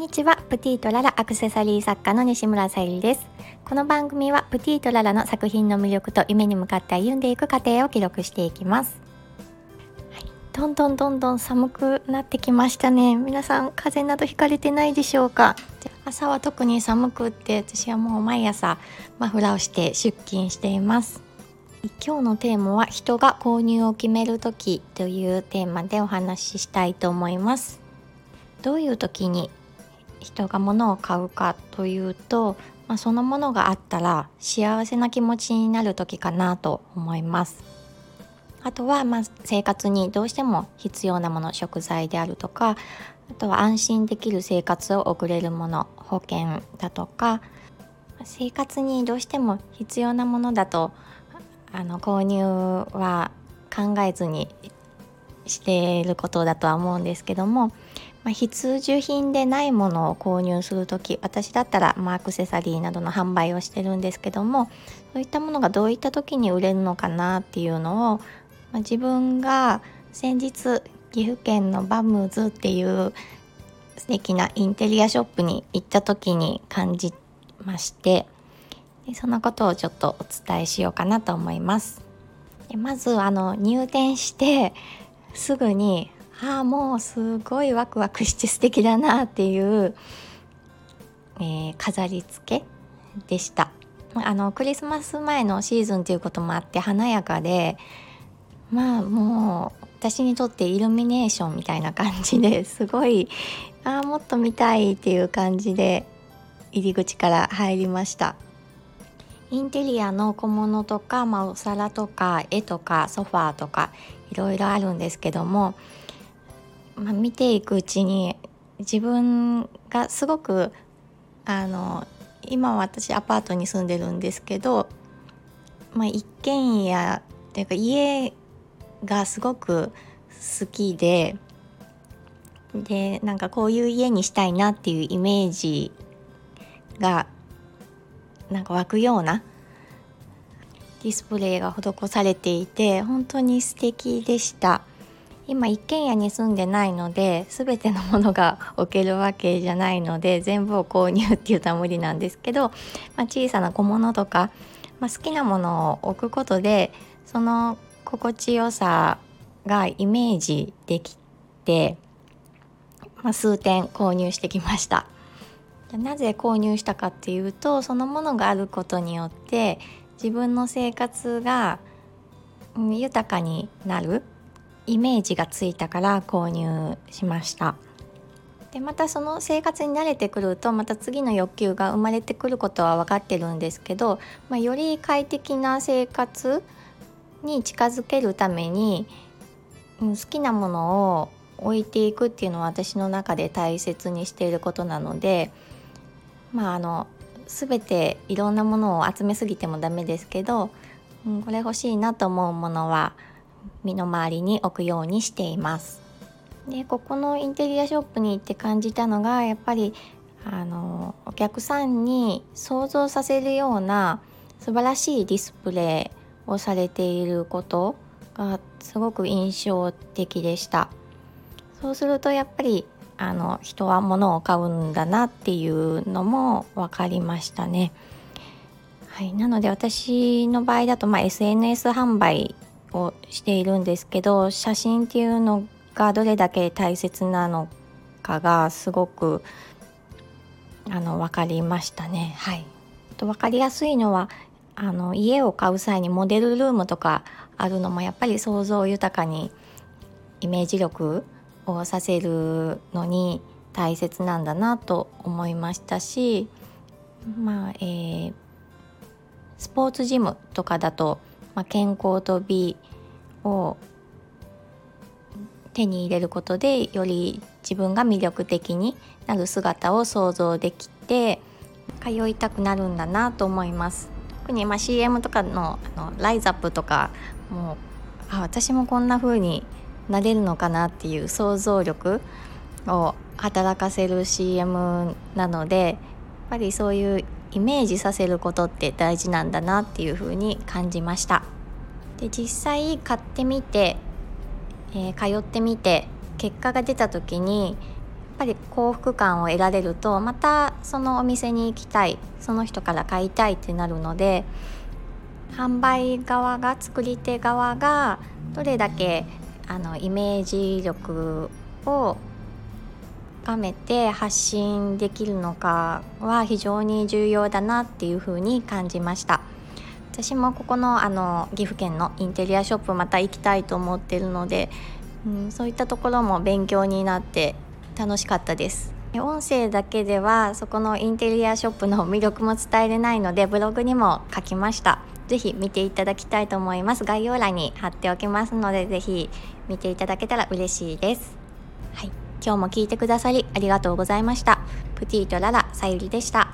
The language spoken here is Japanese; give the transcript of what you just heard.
んにちは。プティとララアクセサリー作家の西村さゆりです。この番組はプティとララの作品の魅力と夢に向かって歩んでいく過程を記録していきます、はい、どんどんどんどん寒くなってきましたね。皆さん風邪などひかれてないでしょうか？朝は特に寒くって私はもう毎朝マフラーをして出勤しています。今日のテーマは人が購入を決める時というテーマでお話ししたいと思います。どういう時に人が物を買うかというと、まあ、そのものがあったら幸せな気持ちになる時かなと思います。あとはま生活にどうしても必要なもの食材であるとかあとは安心できる生活を送れるもの保険だとか生活にどうしても必要なものだとあの購入は考えずにしていることだとは思うんですけども、まあ、必需品でないものを購入する時私だったら、まあ、アクセサリーなどの販売をしてるんですけどもそういったものがどういった時に売れるのかなっていうのを、まあ、自分が先日岐阜県のバムズっていう素敵なインテリアショップに行った時に感じましてでそのことをちょっとお伝えしようかなと思います。でまずあの入店してすぐにああもうすごいワクワクして素敵だなっていう、えー、飾り付けでした。あのクリスマス前のシーズンということもあって華やかでまあもう私にとってイルミネーションみたいな感じですごいああもっと見たいっていう感じで入り口から入りました。インテリアの小物とか、まあ、お皿とか絵とかソファーとかいろいろあるんですけども、まあ、見ていくうちに自分がすごくあの今私アパートに住んでるんですけど、まあ、一軒家っていうか家がすごく好きででなんかこういう家にしたいなっていうイメージがなんか湧くようなディスプレイが施されていて本当に素敵でした。今一軒家に住んでないので全てのものが置けるわけじゃないので全部を購入っていうとは無理なんですけど、まあ、小さな小物とか、まあ、好きなものを置くことでその心地よさがイメージできて、まあ、数点購入してきました。なぜ購入したかっていうとそのものがあることによって自分の生活が豊かになるイメージがついたから購入しました。でまたその生活に慣れてくるとまた次の欲求が生まれてくることは分かってるんですけど、まあ、より快適な生活に近づけるために好きなものを置いていくっていうのは私の中で大切にしていることなのでまああの全ていろんなものを集めすぎてもダメですけど、うん、これ欲しいなと思うものは身の回りに置くようにしています。でここのインテリアショップに行って感じたのがやっぱりあのお客さんに想像させるような素晴らしいディスプレイをされていることがすごく印象的でした。そうするとやっぱりあの人は物を買うんだなっていうのも分かりましたね。はい、なので私の場合だと、まあ、SNS 販売をしているんですけど写真っていうのがどれだけ大切なのかがすごくあの分かりましたね。はい、と分かりやすいのはあの家を買う際にモデルルームとかあるのもやっぱり想像豊かにイメージ力をさせるのに大切なんだなと思いましたしまあえー、スポーツジムとかだと、まあ、健康と美を手に入れることでより自分が魅力的になる姿を想像できて通いたくなるんだなと思います。特にまあ CM とかのあのライズアップとかもうあ私もこんな風になれるのかなっていう想像力を働かせる CM なのでやっぱりそういうイメージさせることって大事なんだなっていうふうに感じました。で実際買ってみて、えー、通ってみて結果が出た時にやっぱり幸福感を得られるとまたそのお店に行きたいその人から買いたいってなるので販売側が作り手側がどれだけあのイメージ力を深めて発信できるのかは非常に重要だなっていうふうに感じました。私もここのあの岐阜県のインテリアショップまた行きたいと思ってるので、うん、そういったところも勉強になって楽しかったです。音声だけではそこのインテリアショップの魅力も伝えれないのでブログにも書きました。是非見ていただきたいと思います。概要欄に貼っておきますので是非見ていただけたら嬉しいです。はい。今日も聞いてくださりありがとうございました。プティとララさゆりでした。